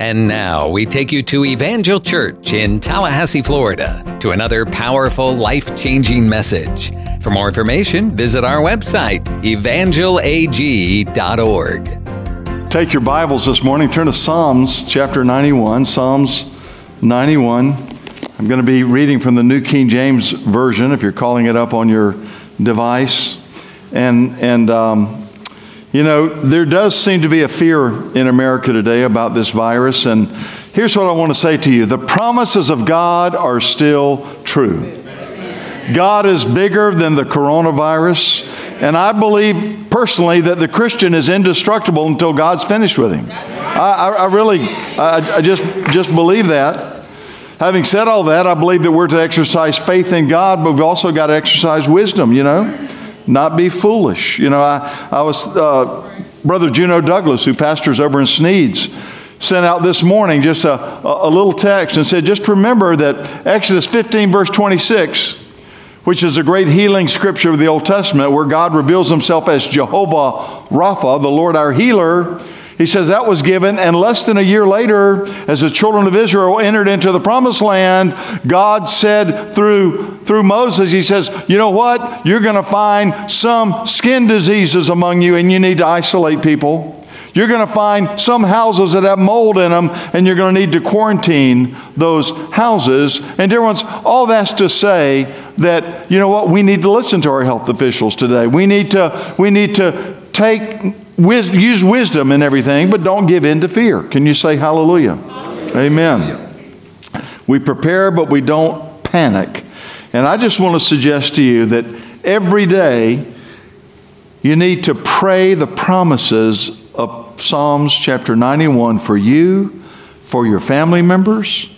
And now we take you to Evangel Church in Tallahassee, Florida, to another powerful, life changing message. For more information, visit our website, evangelag.org. Take your Bibles this morning, turn to Psalms chapter 91. Psalms 91. I'm going to be reading from the New King James Version if you're calling it up on your device. And, and um, you know, there does seem to be a fear in America today about this virus, and here's what I want to say to you the promises of God are still true. God is bigger than the coronavirus, and I believe personally that the Christian is indestructible until God's finished with him. I, I, really, I, I just, just believe that. Having said all that, I believe that we're to exercise faith in God, but we've also got to exercise wisdom, you know? Not be foolish. You know, I, I was, uh, Brother Juno Douglas, who pastors over in Sneads, sent out this morning just a, a, little text and said, just remember that Exodus 15, verse 26, which is a great healing scripture of the Old Testament, where God reveals himself as Jehovah Rapha, the Lord our healer he says that was given, and less than a year later, as the children of Israel entered into the promised land, God said through, through Moses, He says, You know what? You're going to find some skin diseases among you, and you need to isolate people. You're going to find some houses that have mold in them, and you're going to need to quarantine those houses. And dear ones, all that's to say that, you know what, we need to listen to our health officials today. We need to, we need to take Wis- use wisdom in everything, but don't give in to fear. Can you say hallelujah? Amen. We prepare, but we don't panic. And I just want to suggest to you that every day you need to pray the promises of Psalms chapter 91 for you, for your family members,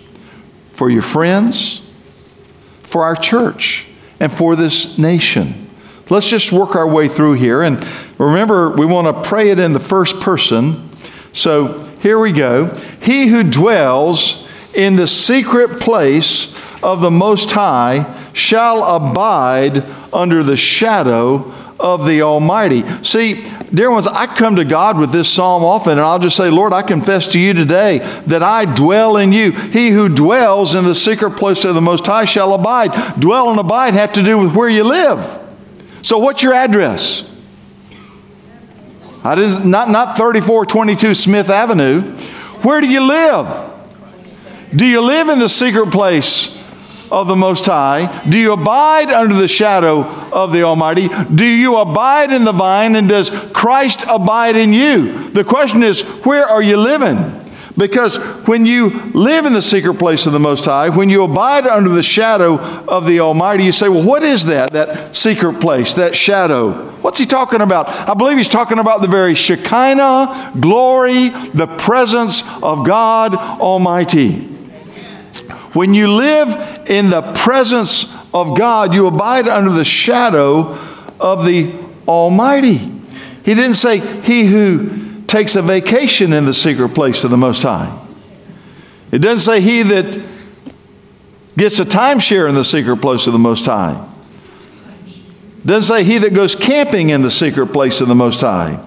for your friends, for our church, and for this nation. Let's just work our way through here. And remember, we want to pray it in the first person. So here we go. He who dwells in the secret place of the Most High shall abide under the shadow of the Almighty. See, dear ones, I come to God with this psalm often, and I'll just say, Lord, I confess to you today that I dwell in you. He who dwells in the secret place of the Most High shall abide. Dwell and abide have to do with where you live. So, what's your address? I didn't, not, not 3422 Smith Avenue. Where do you live? Do you live in the secret place of the Most High? Do you abide under the shadow of the Almighty? Do you abide in the vine and does Christ abide in you? The question is, where are you living? Because when you live in the secret place of the Most High, when you abide under the shadow of the Almighty, you say, Well, what is that, that secret place, that shadow? What's he talking about? I believe he's talking about the very Shekinah glory, the presence of God Almighty. When you live in the presence of God, you abide under the shadow of the Almighty. He didn't say, He who takes a vacation in the secret place of the Most High. It doesn't say he that gets a timeshare in the secret place of the Most High. It doesn't say he that goes camping in the secret place of the Most High.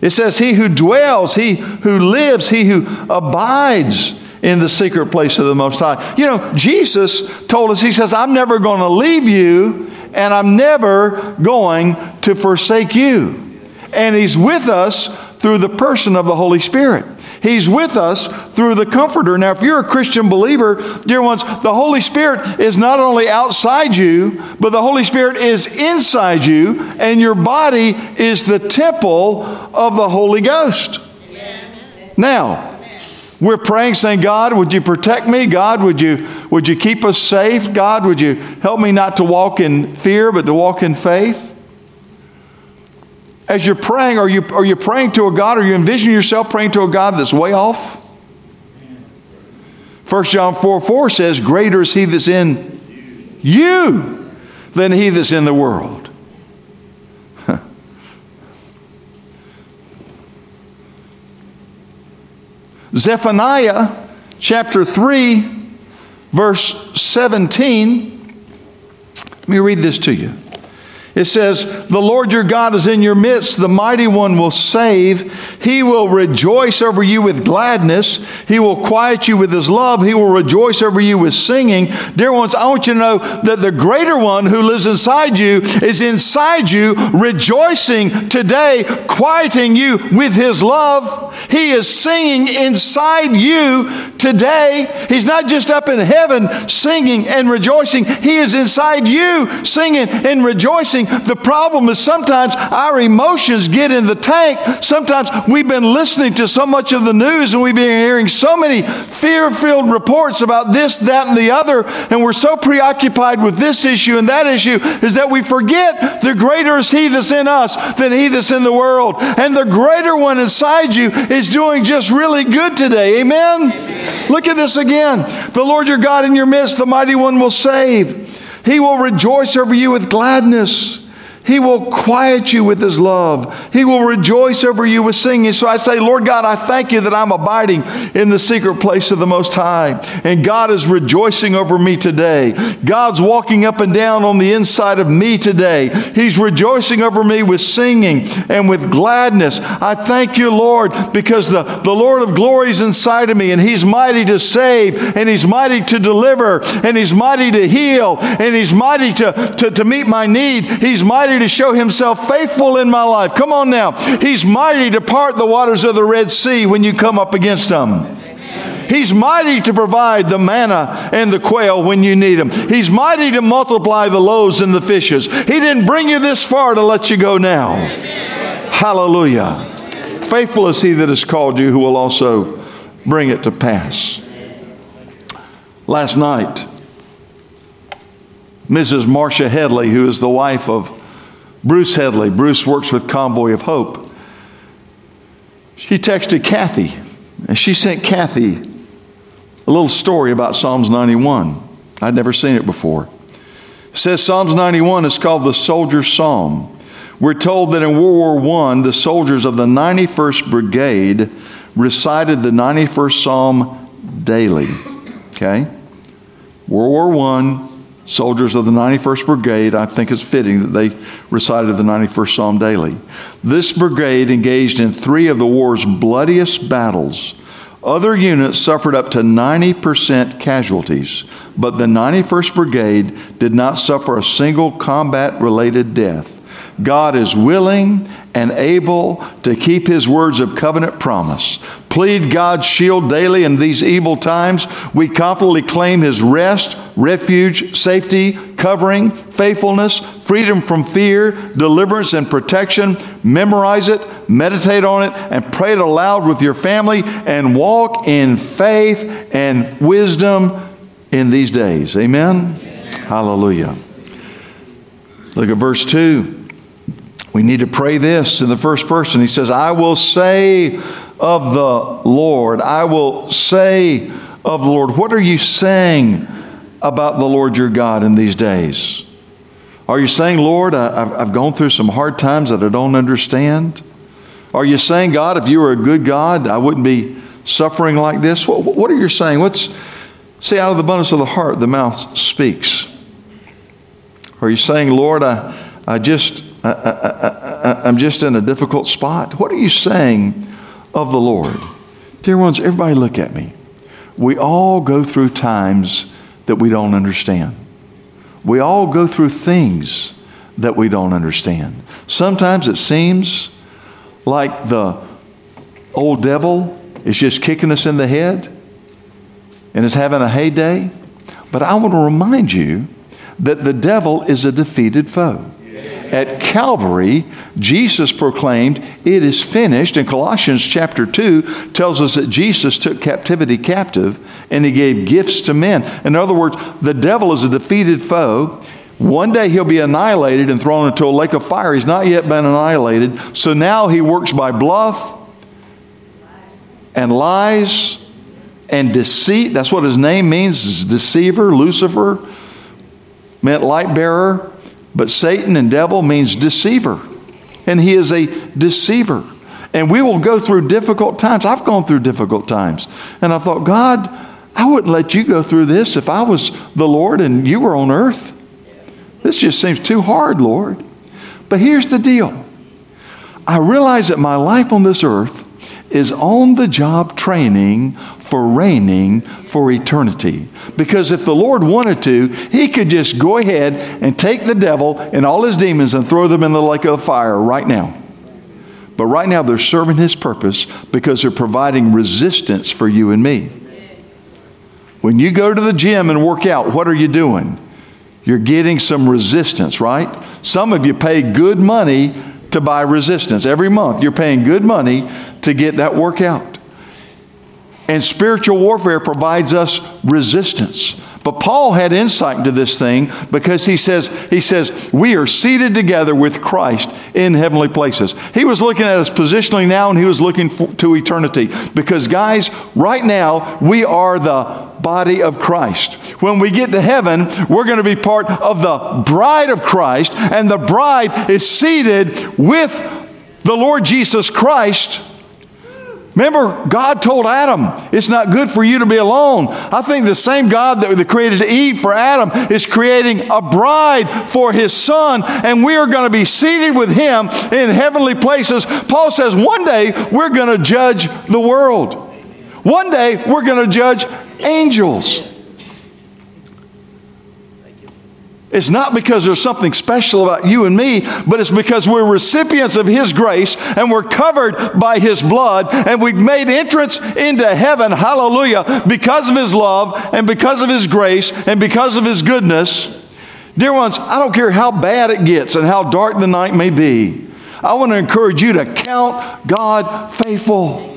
It says he who dwells, he who lives, he who abides in the secret place of the Most High. You know, Jesus told us, He says, I'm never going to leave you and I'm never going to forsake you. And He's with us through the person of the Holy Spirit. He's with us through the Comforter. Now, if you're a Christian believer, dear ones, the Holy Spirit is not only outside you, but the Holy Spirit is inside you, and your body is the temple of the Holy Ghost. Now, we're praying, saying, God, would you protect me? God, would you, would you keep us safe? God, would you help me not to walk in fear, but to walk in faith? As you're praying, are you, are you praying to a God? Are you envisioning yourself praying to a God that's way off? 1 John 4 4 says, Greater is he that's in you than he that's in the world. Zephaniah chapter 3, verse 17. Let me read this to you. It says, The Lord your God is in your midst, the mighty one will save. He will rejoice over you with gladness. He will quiet you with his love. He will rejoice over you with singing. Dear ones, I want you to know that the greater one who lives inside you is inside you, rejoicing today, quieting you with his love. He is singing inside you today. He's not just up in heaven singing and rejoicing, he is inside you singing and rejoicing the problem is sometimes our emotions get in the tank. Sometimes we've been listening to so much of the news and we've been hearing so many fear filled reports about this, that, and the other, and we're so preoccupied with this issue and that issue is that we forget the greater is He that's in us than He that's in the world. And the greater one inside you is doing just really good today. Amen? Amen. Look at this again. The Lord your God in your midst, the mighty one will save. He will rejoice over you with gladness. He will quiet you with His love. He will rejoice over you with singing. So I say, Lord God, I thank you that I'm abiding in the secret place of the Most High. And God is rejoicing over me today. God's walking up and down on the inside of me today. He's rejoicing over me with singing and with gladness. I thank you, Lord, because the, the Lord of glory is inside of me and He's mighty to save and He's mighty to deliver and He's mighty to heal and He's mighty to, to, to meet my need. He's mighty to show himself faithful in my life. Come on now. He's mighty to part the waters of the Red Sea when you come up against them. He's mighty to provide the manna and the quail when you need them. He's mighty to multiply the loaves and the fishes. He didn't bring you this far to let you go now. Amen. Hallelujah. Faithful is he that has called you, who will also bring it to pass. Last night, Mrs. Marcia Headley, who is the wife of Bruce Headley. Bruce works with Convoy of Hope. She texted Kathy, and she sent Kathy a little story about Psalms 91. I'd never seen it before. It says Psalms 91 is called the Soldier's Psalm. We're told that in World War I, the soldiers of the 91st Brigade recited the 91st Psalm daily. Okay? World War I, soldiers of the 91st Brigade, I think it's fitting that they recited the 91st Psalm daily. This brigade engaged in three of the war's bloodiest battles. Other units suffered up to 90% casualties, but the 91st Brigade did not suffer a single combat related death. God is willing and able to keep his words of covenant promise. Plead God's shield daily in these evil times. We confidently claim his rest, refuge, safety, covering, faithfulness, freedom from fear, deliverance, and protection. Memorize it, meditate on it, and pray it aloud with your family and walk in faith and wisdom in these days. Amen? Hallelujah. Look at verse 2. We need to pray this in the first person. He says, I will say of the Lord, I will say of the Lord. What are you saying about the Lord your God in these days? Are you saying, Lord, I, have gone through some hard times that I don't understand? Are you saying, God, if you were a good God, I wouldn't be suffering like this? What, are you saying? What's, see, out of the abundance of the heart, the mouth speaks. Are you saying, Lord, I, I just I, am just in a difficult spot. What are you saying of the Lord? Dear ones, everybody look at me. We all go through times that we don't understand. We all go through things that we don't understand. Sometimes it seems like the old devil is just kicking us in the head and is having a heyday. But I want to remind you that the devil is a defeated foe. At Calvary, Jesus proclaimed, It is finished. And Colossians chapter 2 tells us that Jesus took captivity captive and he gave gifts to men. In other words, the devil is a defeated foe. One day he'll be annihilated and thrown into a lake of fire. He's not yet been annihilated. So now he works by bluff and lies and deceit. That's what his name means, deceiver, Lucifer, meant light bearer. But Satan and devil means deceiver. And he is a deceiver. And we will go through difficult times. I've gone through difficult times. And I thought, God, I wouldn't let you go through this if I was the Lord and you were on earth. This just seems too hard, Lord. But here's the deal I realize that my life on this earth is on the job training for reigning for eternity. Because if the Lord wanted to, He could just go ahead and take the devil and all his demons and throw them in the lake of fire right now. But right now, they're serving His purpose because they're providing resistance for you and me. When you go to the gym and work out, what are you doing? You're getting some resistance, right? Some of you pay good money to buy resistance. Every month, you're paying good money to get that workout. And spiritual warfare provides us resistance. But Paul had insight into this thing because he says, he says, we are seated together with Christ in heavenly places. He was looking at us positionally now and he was looking for, to eternity. Because, guys, right now, we are the body of Christ. When we get to heaven, we're going to be part of the bride of Christ, and the bride is seated with the Lord Jesus Christ Remember, God told Adam, it's not good for you to be alone. I think the same God that created Eve for Adam is creating a bride for his son, and we are going to be seated with him in heavenly places. Paul says one day we're going to judge the world, one day we're going to judge angels. It's not because there's something special about you and me, but it's because we're recipients of His grace and we're covered by His blood and we've made entrance into heaven, hallelujah, because of His love and because of His grace and because of His goodness. Dear ones, I don't care how bad it gets and how dark the night may be. I want to encourage you to count God faithful.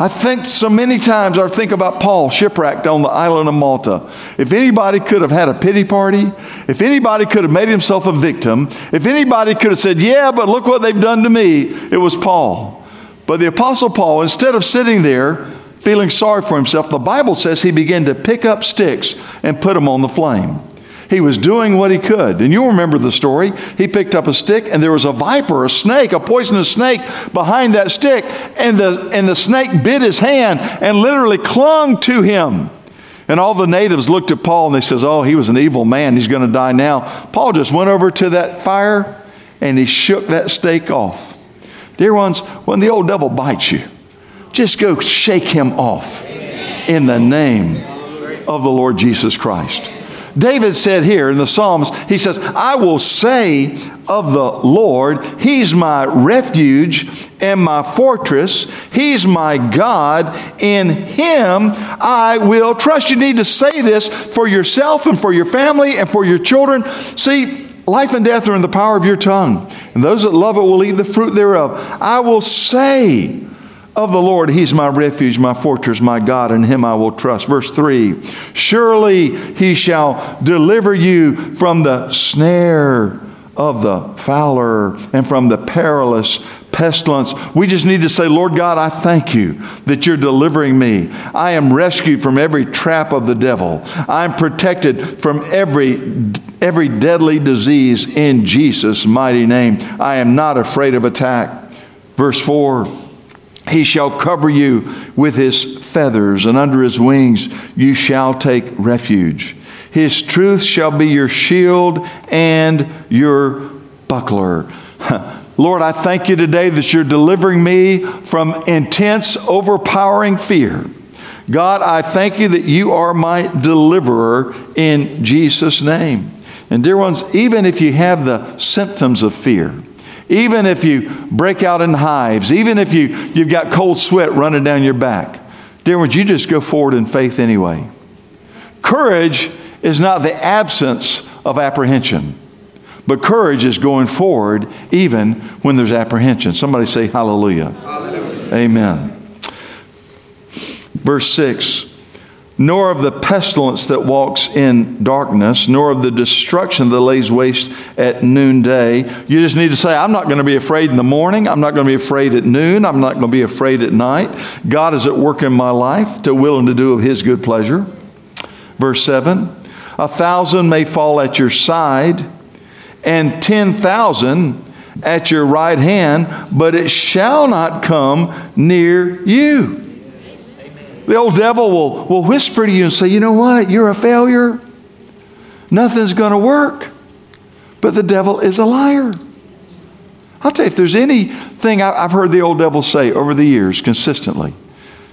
I think so many times I think about Paul shipwrecked on the island of Malta. If anybody could have had a pity party, if anybody could have made himself a victim, if anybody could have said, Yeah, but look what they've done to me, it was Paul. But the Apostle Paul, instead of sitting there feeling sorry for himself, the Bible says he began to pick up sticks and put them on the flame. He was doing what he could. And you'll remember the story. He picked up a stick, and there was a viper, a snake, a poisonous snake behind that stick. And the, and the snake bit his hand and literally clung to him. And all the natives looked at Paul and they says, "Oh, he was an evil man. He's going to die now." Paul just went over to that fire and he shook that stake off. Dear ones, when the old devil bites you, just go shake him off in the name of the Lord Jesus Christ. David said here in the Psalms, he says, I will say of the Lord, He's my refuge and my fortress. He's my God. In Him I will trust. You need to say this for yourself and for your family and for your children. See, life and death are in the power of your tongue, and those that love it will eat the fruit thereof. I will say, of the Lord, He's my refuge, my fortress, my God, in Him I will trust. Verse 3 Surely He shall deliver you from the snare of the fowler and from the perilous pestilence. We just need to say, Lord God, I thank you that you're delivering me. I am rescued from every trap of the devil. I'm protected from every every deadly disease in Jesus' mighty name. I am not afraid of attack. Verse 4 he shall cover you with his feathers, and under his wings you shall take refuge. His truth shall be your shield and your buckler. Lord, I thank you today that you're delivering me from intense, overpowering fear. God, I thank you that you are my deliverer in Jesus' name. And, dear ones, even if you have the symptoms of fear, even if you break out in hives, even if you, you've got cold sweat running down your back, dear ones, you just go forward in faith anyway. Courage is not the absence of apprehension, but courage is going forward even when there's apprehension. Somebody say hallelujah. hallelujah. Amen. Verse 6 nor of the pestilence that walks in darkness, nor of the destruction that lays waste at noonday. You just need to say, I'm not going to be afraid in the morning. I'm not going to be afraid at noon. I'm not going to be afraid at night. God is at work in my life to will and to do of His good pleasure. Verse 7 A thousand may fall at your side, and 10,000 at your right hand, but it shall not come near you. The old devil will, will whisper to you and say, You know what? You're a failure. Nothing's going to work. But the devil is a liar. I'll tell you, if there's anything I've heard the old devil say over the years consistently,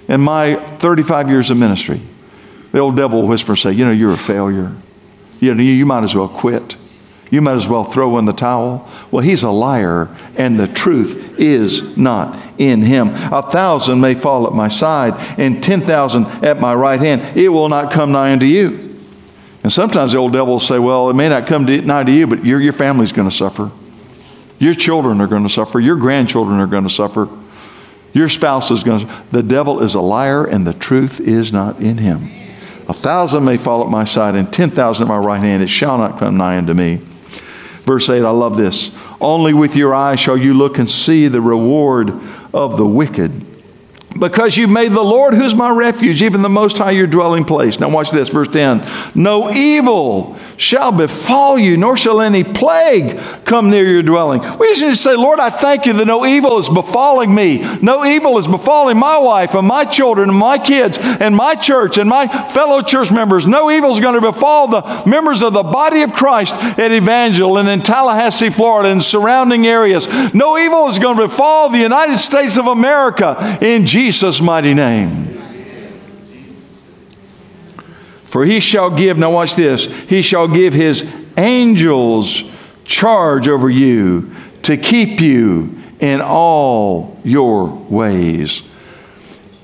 in my 35 years of ministry, the old devil will whisper and say, You know, you're a failure. You, know, you might as well quit. You might as well throw in the towel. Well, he's a liar, and the truth is not in him. A thousand may fall at my side, and 10,000 at my right hand. It will not come nigh unto you. And sometimes the old devil will say, Well, it may not come nigh to you, but your, your family's going to suffer. Your children are going to suffer. Your grandchildren are going to suffer. Your spouse is going to. The devil is a liar, and the truth is not in him. A thousand may fall at my side, and ten thousand at my right hand. It shall not come nigh unto me. Verse 8, I love this. Only with your eyes shall you look and see the reward of the wicked because you've made the Lord, who's my refuge, even the Most High, your dwelling place. Now, watch this, verse 10. No evil shall befall you, nor shall any plague come near your dwelling. We just need to say, Lord, I thank you that no evil is befalling me. No evil is befalling my wife and my children and my kids and my church and my fellow church members. No evil is going to befall the members of the body of Christ at Evangel and in Tallahassee, Florida and surrounding areas. No evil is going to befall the United States of America in Jesus' mighty name. For he shall give, now watch this, he shall give his angels charge over you to keep you in all your ways.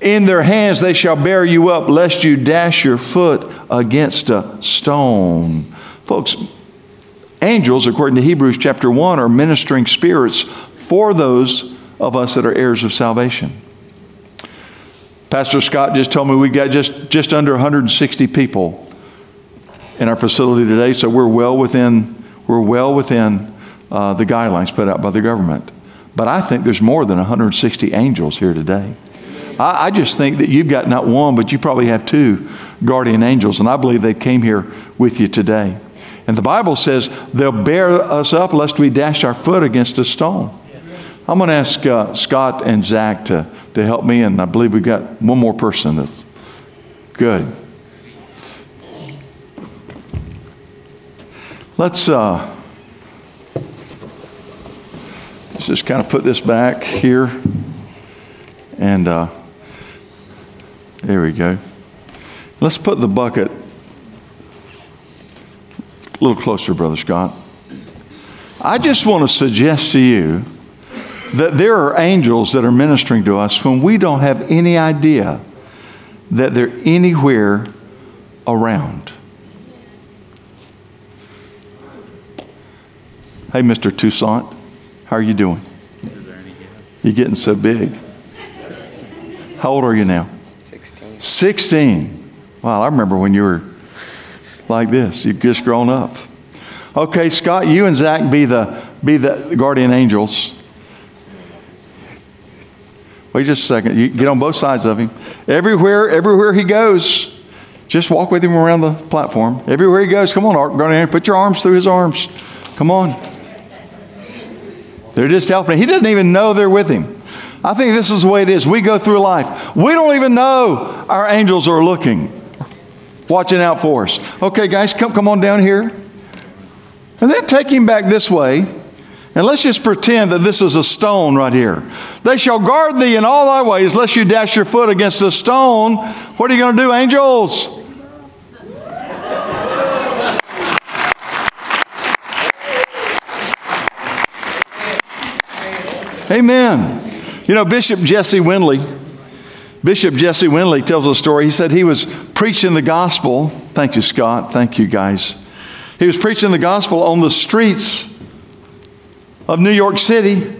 In their hands they shall bear you up, lest you dash your foot against a stone. Folks, angels, according to Hebrews chapter 1, are ministering spirits for those of us that are heirs of salvation. Pastor Scott just told me we got just, just under 160 people in our facility today, so we're well within, we're well within uh, the guidelines put out by the government. But I think there's more than 160 angels here today. I, I just think that you've got not one, but you probably have two guardian angels, and I believe they came here with you today. And the Bible says they'll bear us up lest we dash our foot against a stone. I'm going to ask uh, Scott and Zach to to help me, and I believe we've got one more person that's good. Let's, uh, let's just kind of put this back here. And uh, there we go. Let's put the bucket a little closer, Brother Scott. I just want to suggest to you that there are angels that are ministering to us when we don't have any idea that they're anywhere around. Hey, Mr. Toussaint, how are you doing? You're getting so big. How old are you now? 16. 16. Wow, I remember when you were like this. You've just grown up. Okay, Scott, you and Zach be the be the guardian angels. Wait just a second. You get on both sides of him. Everywhere, everywhere he goes, just walk with him around the platform. Everywhere he goes, come on, Art, go put your arms through his arms. Come on. They're just helping. He doesn't even know they're with him. I think this is the way it is. We go through life. We don't even know our angels are looking, watching out for us. Okay, guys, come, come on down here. And then take him back this way. And let's just pretend that this is a stone right here. They shall guard thee in all thy ways, lest you dash your foot against a stone. What are you going to do, angels? Amen. You know, Bishop Jesse Winley, Bishop Jesse Winley tells a story. He said he was preaching the gospel. Thank you, Scott. Thank you, guys. He was preaching the gospel on the streets of New York City.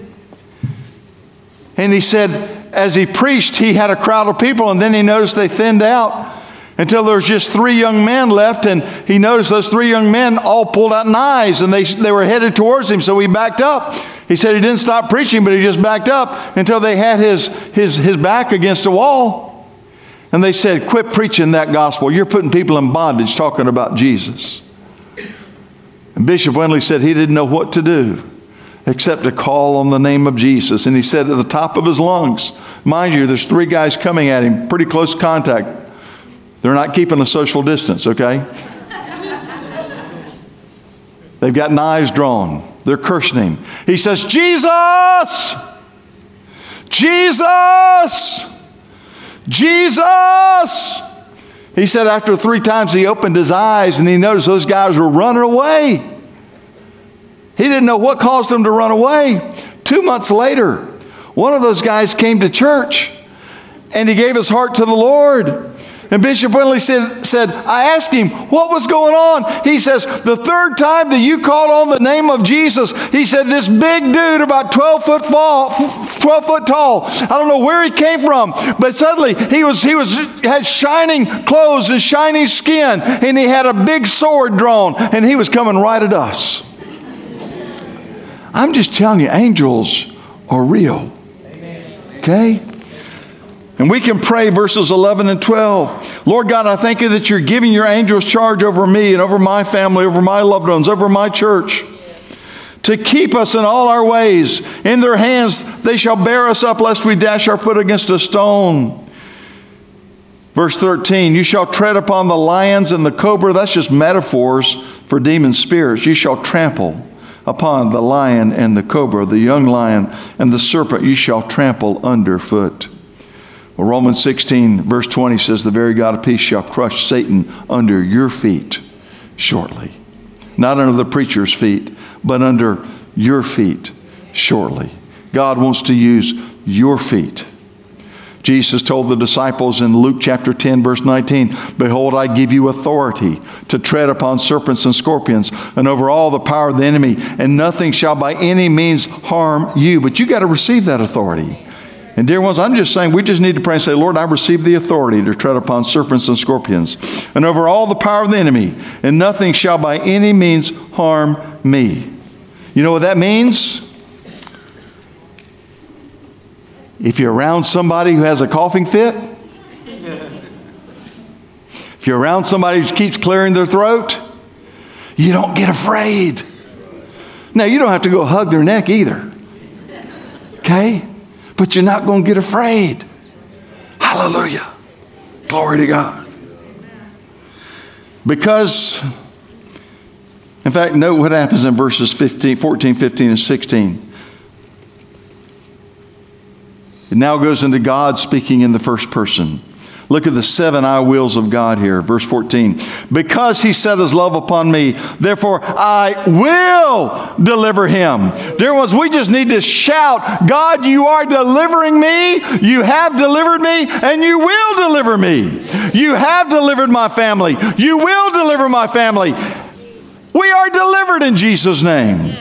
And he said, as he preached, he had a crowd of people, and then he noticed they thinned out until there was just three young men left. And he noticed those three young men all pulled out knives and they, they were headed towards him. So he backed up. He said he didn't stop preaching, but he just backed up until they had his, his, his back against a wall. And they said, Quit preaching that gospel. You're putting people in bondage talking about Jesus. And Bishop Winley said he didn't know what to do except to call on the name of Jesus. And he said at the top of his lungs, mind you, there's three guys coming at him, pretty close contact. They're not keeping a social distance, okay? They've got knives drawn. They're cursing him. He says, Jesus! Jesus! Jesus! He said after three times he opened his eyes and he noticed those guys were running away. He didn't know what caused him to run away. Two months later, one of those guys came to church and he gave his heart to the Lord. And Bishop Winley said, said, I asked him, what was going on? He says, the third time that you called on the name of Jesus, he said, this big dude about 12 foot fall, 12 foot tall. I don't know where he came from, but suddenly he was, he was, had shining clothes and shiny skin, and he had a big sword drawn, and he was coming right at us. I'm just telling you, angels are real. Okay? And we can pray verses 11 and 12. Lord God, I thank you that you're giving your angels charge over me and over my family, over my loved ones, over my church, to keep us in all our ways. In their hands they shall bear us up, lest we dash our foot against a stone. Verse 13, you shall tread upon the lions and the cobra. That's just metaphors for demon spirits. You shall trample upon the lion and the cobra, the young lion and the serpent. You shall trample underfoot. Well, Romans 16, verse 20 says, The very God of peace shall crush Satan under your feet shortly. Not under the preacher's feet, but under your feet shortly. God wants to use your feet. Jesus told the disciples in Luke chapter 10, verse 19, Behold, I give you authority to tread upon serpents and scorpions and over all the power of the enemy, and nothing shall by any means harm you. But you got to receive that authority. And dear ones, I'm just saying we just need to pray and say, Lord, I receive the authority to tread upon serpents and scorpions and over all the power of the enemy, and nothing shall by any means harm me. You know what that means? If you're around somebody who has a coughing fit, if you're around somebody who keeps clearing their throat, you don't get afraid. Now, you don't have to go hug their neck either. Okay? but you're not going to get afraid. Hallelujah. Glory to God. Because, in fact, note what happens in verses 15, 14, 15, and 16. It now goes into God speaking in the first person. Look at the seven I wills of God here. Verse 14. Because he set his love upon me, therefore I will deliver him. Dear ones, we just need to shout, God, you are delivering me. You have delivered me, and you will deliver me. You have delivered my family. You will deliver my family. We are delivered in Jesus' name.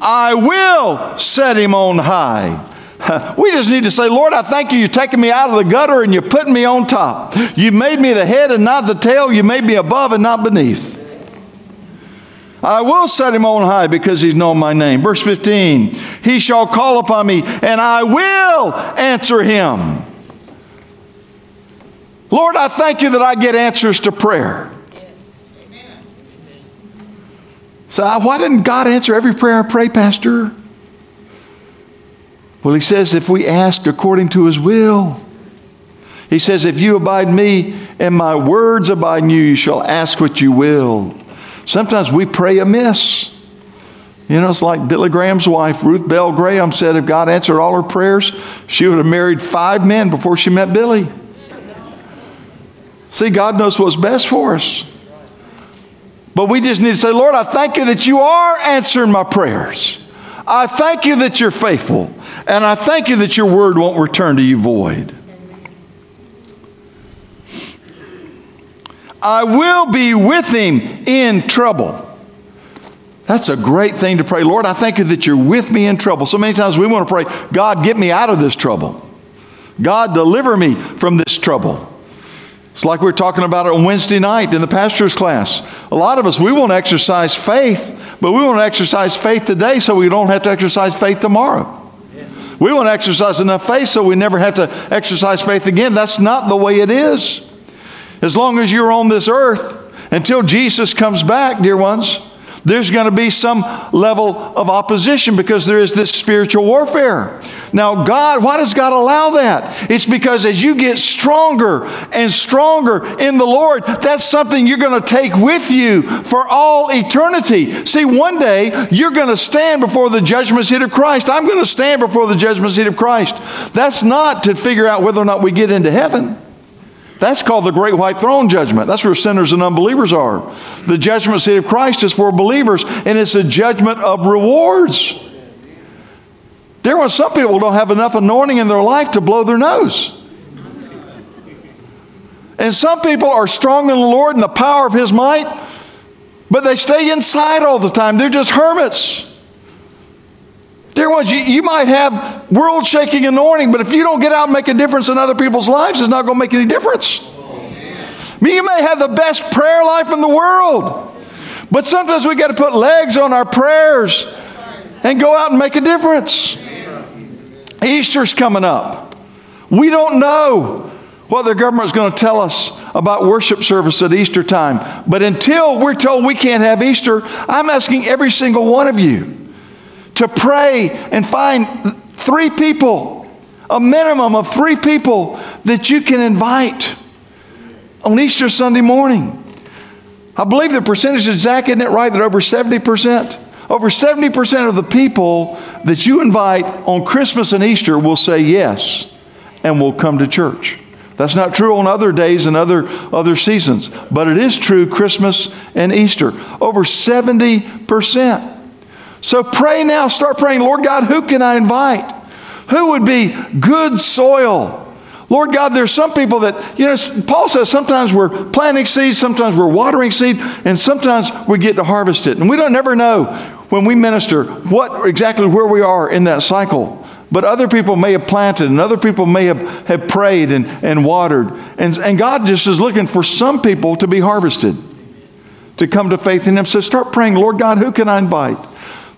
I will set him on high. We just need to say, Lord, I thank you. You're taking me out of the gutter and you're putting me on top. You made me the head and not the tail. You made me above and not beneath. I will set him on high because he's known my name. Verse 15 He shall call upon me and I will answer him. Lord, I thank you that I get answers to prayer. So, why didn't God answer every prayer I pray, Pastor? Well, he says, if we ask according to his will, he says, if you abide me and my words abide in you, you shall ask what you will. Sometimes we pray amiss. You know, it's like Billy Graham's wife, Ruth Bell Graham, said if God answered all her prayers, she would have married five men before she met Billy. See, God knows what's best for us. But we just need to say, Lord, I thank you that you are answering my prayers. I thank you that you're faithful. And I thank you that your word won't return to you void. I will be with him in trouble. That's a great thing to pray. Lord, I thank you that you're with me in trouble. So many times we want to pray, God, get me out of this trouble. God, deliver me from this trouble. It's like we are talking about it on Wednesday night in the pastor's class. A lot of us, we want to exercise faith, but we want to exercise faith today so we don't have to exercise faith tomorrow. We want to exercise enough faith so we never have to exercise faith again. That's not the way it is. As long as you're on this earth, until Jesus comes back, dear ones, there's going to be some level of opposition because there is this spiritual warfare. Now, God, why does God allow that? It's because as you get stronger and stronger in the Lord, that's something you're going to take with you for all eternity. See, one day you're going to stand before the judgment seat of Christ. I'm going to stand before the judgment seat of Christ. That's not to figure out whether or not we get into heaven. That's called the great white throne judgment. That's where sinners and unbelievers are. The judgment seat of Christ is for believers, and it's a judgment of rewards. Dear ones, some people don't have enough anointing in their life to blow their nose. And some people are strong in the Lord and the power of His might, but they stay inside all the time. They're just hermits. Dear ones, you, you might have world shaking anointing, but if you don't get out and make a difference in other people's lives, it's not going to make any difference. I mean, you may have the best prayer life in the world, but sometimes we got to put legs on our prayers and go out and make a difference. Easter's coming up. We don't know what the government's going to tell us about worship service at Easter time. But until we're told we can't have Easter, I'm asking every single one of you to pray and find three people, a minimum of three people that you can invite on Easter Sunday morning. I believe the percentage is Zach, isn't it right that over 70%? Over 70% of the people that you invite on Christmas and Easter will say yes and will come to church. That's not true on other days and other, other seasons, but it is true Christmas and Easter. Over 70%. So pray now, start praying, Lord God, who can I invite? Who would be good soil? Lord God, there's some people that, you know, Paul says sometimes we're planting seeds, sometimes we're watering seed, and sometimes we get to harvest it. And we don't never know when we minister what exactly where we are in that cycle. But other people may have planted and other people may have, have prayed and, and watered. And, and God just is looking for some people to be harvested, to come to faith in Him. So start praying, Lord God, who can I invite?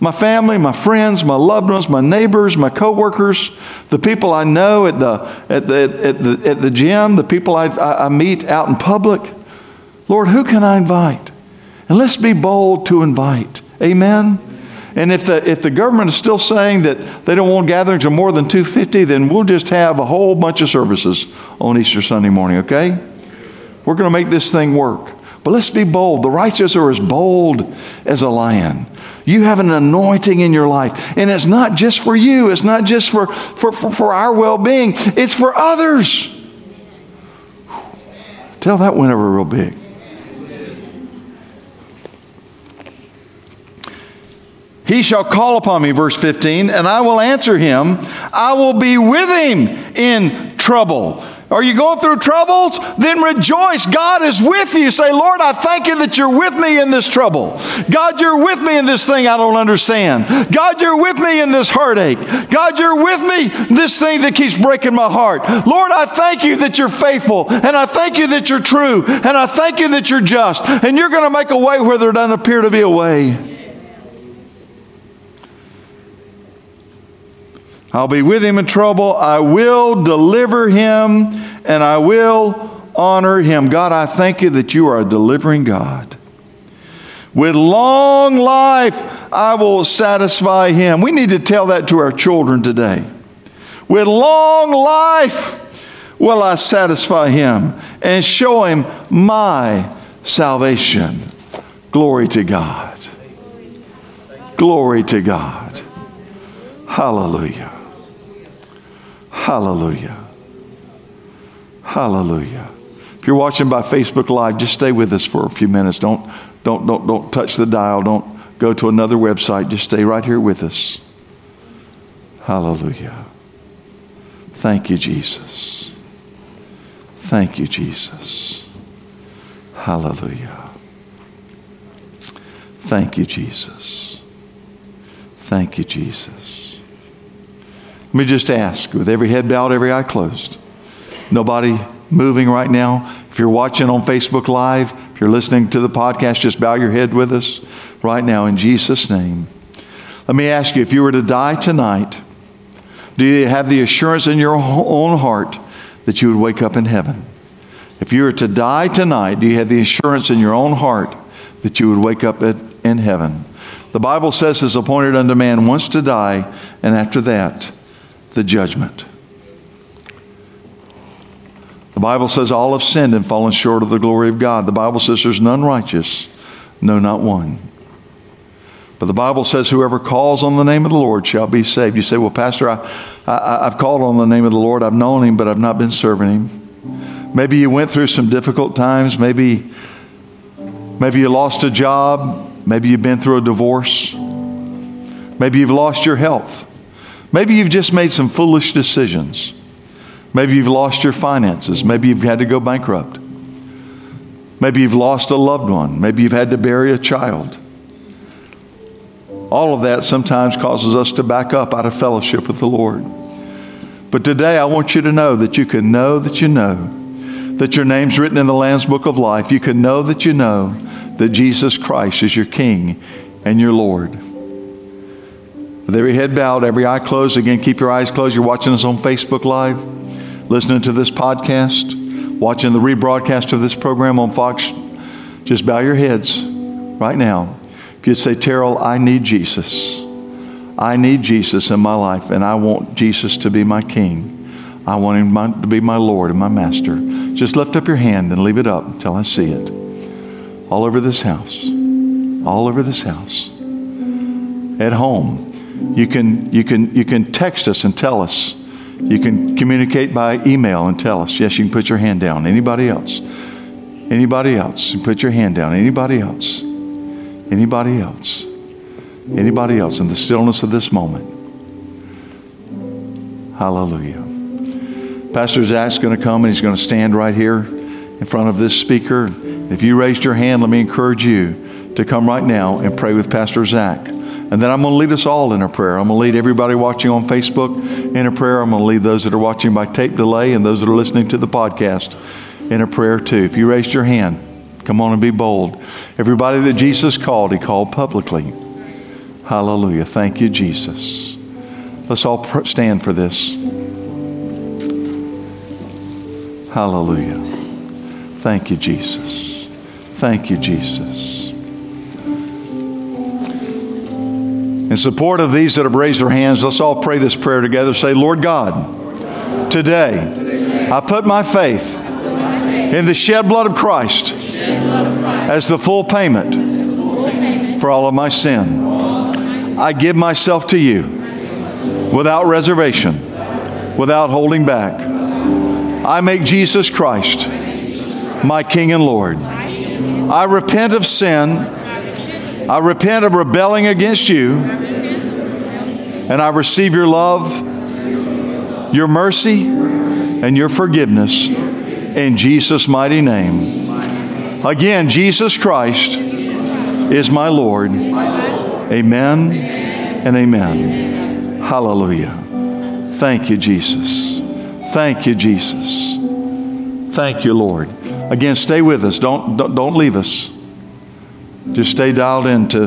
My family, my friends, my loved ones, my neighbors, my coworkers, the people I know at the, at the, at the, at the gym, the people I, I meet out in public. Lord, who can I invite? And let's be bold to invite. Amen. And if the, if the government is still saying that they don't want gatherings of more than 250, then we'll just have a whole bunch of services on Easter Sunday morning, okay? We're going to make this thing work. But let's be bold. The righteous are as bold as a lion. You have an anointing in your life. And it's not just for you, it's not just for, for, for, for our well being, it's for others. Tell that one over real big. He shall call upon me, verse 15, and I will answer him. I will be with him in trouble. Are you going through troubles? Then rejoice. God is with you. Say, Lord, I thank you that you're with me in this trouble. God, you're with me in this thing I don't understand. God, you're with me in this heartache. God, you're with me this thing that keeps breaking my heart. Lord, I thank you that you're faithful, and I thank you that you're true, and I thank you that you're just, and you're going to make a way where there doesn't appear to be a way. I'll be with him in trouble. I will deliver him and I will honor him. God, I thank you that you are a delivering God. With long life, I will satisfy him. We need to tell that to our children today. With long life will I satisfy him and show him my salvation. Glory to God. Glory to God. Hallelujah. Hallelujah. Hallelujah. If you're watching by Facebook Live, just stay with us for a few minutes. Don't, don't, don't, don't touch the dial. Don't go to another website. Just stay right here with us. Hallelujah. Thank you, Jesus. Thank you, Jesus. Hallelujah. Thank you, Jesus. Thank you, Jesus. Let me just ask, with every head bowed, every eye closed, nobody moving right now. If you're watching on Facebook Live, if you're listening to the podcast, just bow your head with us right now in Jesus' name. Let me ask you if you were to die tonight, do you have the assurance in your own heart that you would wake up in heaven? If you were to die tonight, do you have the assurance in your own heart that you would wake up in heaven? The Bible says it's appointed unto man once to die, and after that, the judgment. The Bible says all have sinned and fallen short of the glory of God. The Bible says there's none righteous, no, not one. But the Bible says whoever calls on the name of the Lord shall be saved. You say, well, Pastor, I, I, I've called on the name of the Lord. I've known him, but I've not been serving him. Maybe you went through some difficult times. Maybe, maybe you lost a job. Maybe you've been through a divorce. Maybe you've lost your health. Maybe you've just made some foolish decisions. Maybe you've lost your finances. Maybe you've had to go bankrupt. Maybe you've lost a loved one. Maybe you've had to bury a child. All of that sometimes causes us to back up out of fellowship with the Lord. But today I want you to know that you can know that you know that your name's written in the Lamb's Book of Life. You can know that you know that Jesus Christ is your King and your Lord. With every head bowed, every eye closed, again, keep your eyes closed. You're watching us on Facebook Live, listening to this podcast, watching the rebroadcast of this program on Fox. Just bow your heads right now. If you'd say, Terrell, I need Jesus. I need Jesus in my life, and I want Jesus to be my King. I want him to be my Lord and my Master. Just lift up your hand and leave it up until I see it. All over this house. All over this house. At home, you can, you can, you can text us and tell us. You can communicate by email and tell us. Yes, you can put your hand down. Anybody else? Anybody else? You put your hand down. Anybody else? Anybody else? Anybody else in the stillness of this moment? Hallelujah. Pastor Zach's going to come and he's going to stand right here in front of this speaker. If you raised your hand, let me encourage you to come right now and pray with Pastor Zach. And then I'm going to lead us all in a prayer. I'm going to lead everybody watching on Facebook in a prayer. I'm going to lead those that are watching by tape delay and those that are listening to the podcast in a prayer too. If you raised your hand, come on and be bold. Everybody that Jesus called, he called publicly. Hallelujah. Thank you, Jesus. Let's all stand for this. Hallelujah. Thank you, Jesus. Thank you, Jesus. In support of these that have raised their hands, let's all pray this prayer together. Say, Lord God, today I put my faith in the shed blood of Christ as the full payment for all of my sin. I give myself to you without reservation, without holding back. I make Jesus Christ my King and Lord. I repent of sin. I repent of rebelling against you. And I receive your love, your mercy, and your forgiveness in Jesus' mighty name. Again, Jesus Christ is my Lord. Amen and amen. Hallelujah. Thank you, Jesus. Thank you, Jesus. Thank you, Lord. Again, stay with us. Don't, don't, don't leave us. Just stay dialed into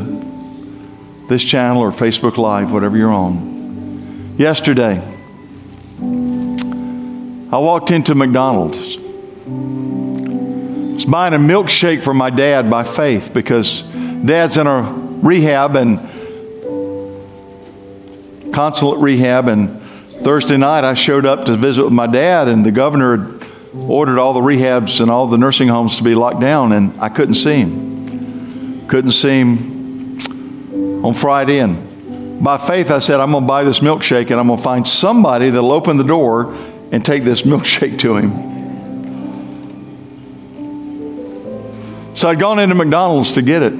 this channel or Facebook Live, whatever you're on. Yesterday, I walked into McDonald's. I was buying a milkshake for my dad by faith because dad's in a rehab and consulate rehab. And Thursday night, I showed up to visit with my dad, and the governor had ordered all the rehabs and all the nursing homes to be locked down, and I couldn't see him. Couldn't see him on Friday. And by faith, I said, I'm going to buy this milkshake and I'm going to find somebody that'll open the door and take this milkshake to him. So I'd gone into McDonald's to get it.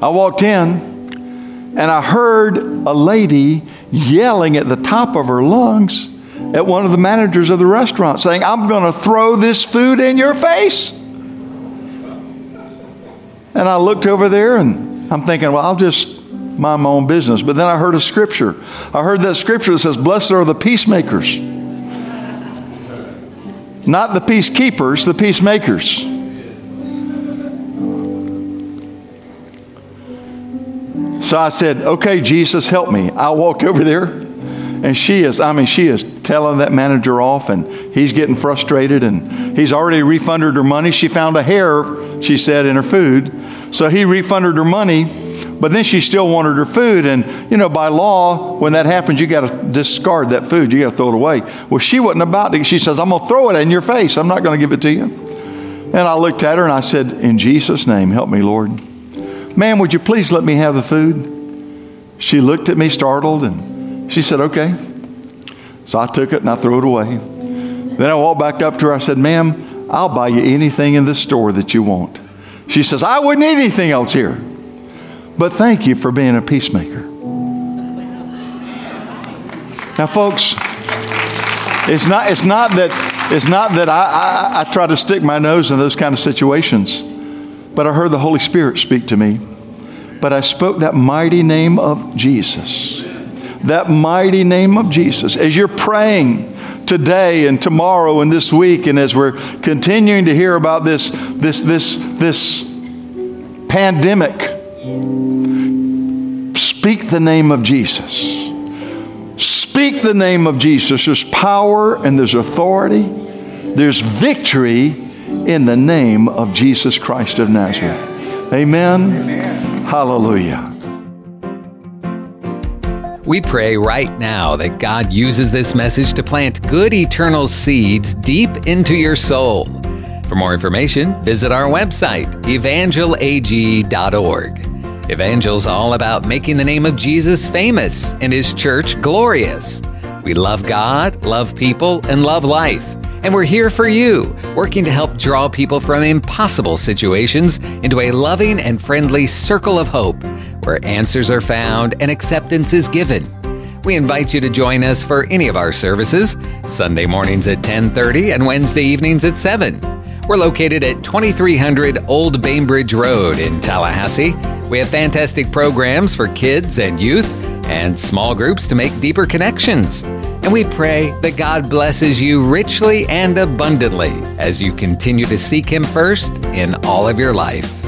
I walked in and I heard a lady yelling at the top of her lungs at one of the managers of the restaurant saying, I'm going to throw this food in your face. And I looked over there and I'm thinking, well, I'll just mind my own business. But then I heard a scripture. I heard that scripture that says, Blessed are the peacemakers. Not the peacekeepers, the peacemakers. So I said, Okay, Jesus, help me. I walked over there, and she is, I mean, she is telling that manager off, and he's getting frustrated, and he's already refunded her money. She found a hair, she said, in her food. So he refunded her money, But then she still wanted her food. And, you know, by law, when that happens, you got to discard that food. You got to throw it away. Well, she wasn't about to. She says, I'm going to throw it in your face. I'm not going to give it to you. And I looked at her and I said, In Jesus' name, help me, Lord. Ma'am, would you please let me have the food? She looked at me startled and she said, Okay. So I took it and I threw it away. Then I walked back up to her. I said, Ma'am, I'll buy you anything in the store that you want. She says, I wouldn't eat anything else here. But thank you for being a peacemaker. Now, folks, it's not, it's not that, it's not that I, I, I try to stick my nose in those kind of situations, but I heard the Holy Spirit speak to me. But I spoke that mighty name of Jesus. That mighty name of Jesus. As you're praying, today and tomorrow and this week, and as we're continuing to hear about this, this, this, this pandemic, speak the name of Jesus. Speak the name of Jesus. There's power and there's authority, there's victory in the name of Jesus Christ of Nazareth. Amen. Amen. Hallelujah. We pray right now that God uses this message to plant good eternal seeds deep into your soul. For more information, visit our website, evangelag.org. Evangel's all about making the name of Jesus famous and his church glorious. We love God, love people, and love life. And we're here for you, working to help draw people from impossible situations into a loving and friendly circle of hope where answers are found and acceptance is given. We invite you to join us for any of our services, Sunday mornings at 10:30 and Wednesday evenings at 7. We're located at 2300 Old Bainbridge Road in Tallahassee. We have fantastic programs for kids and youth and small groups to make deeper connections. And we pray that God blesses you richly and abundantly as you continue to seek Him first in all of your life.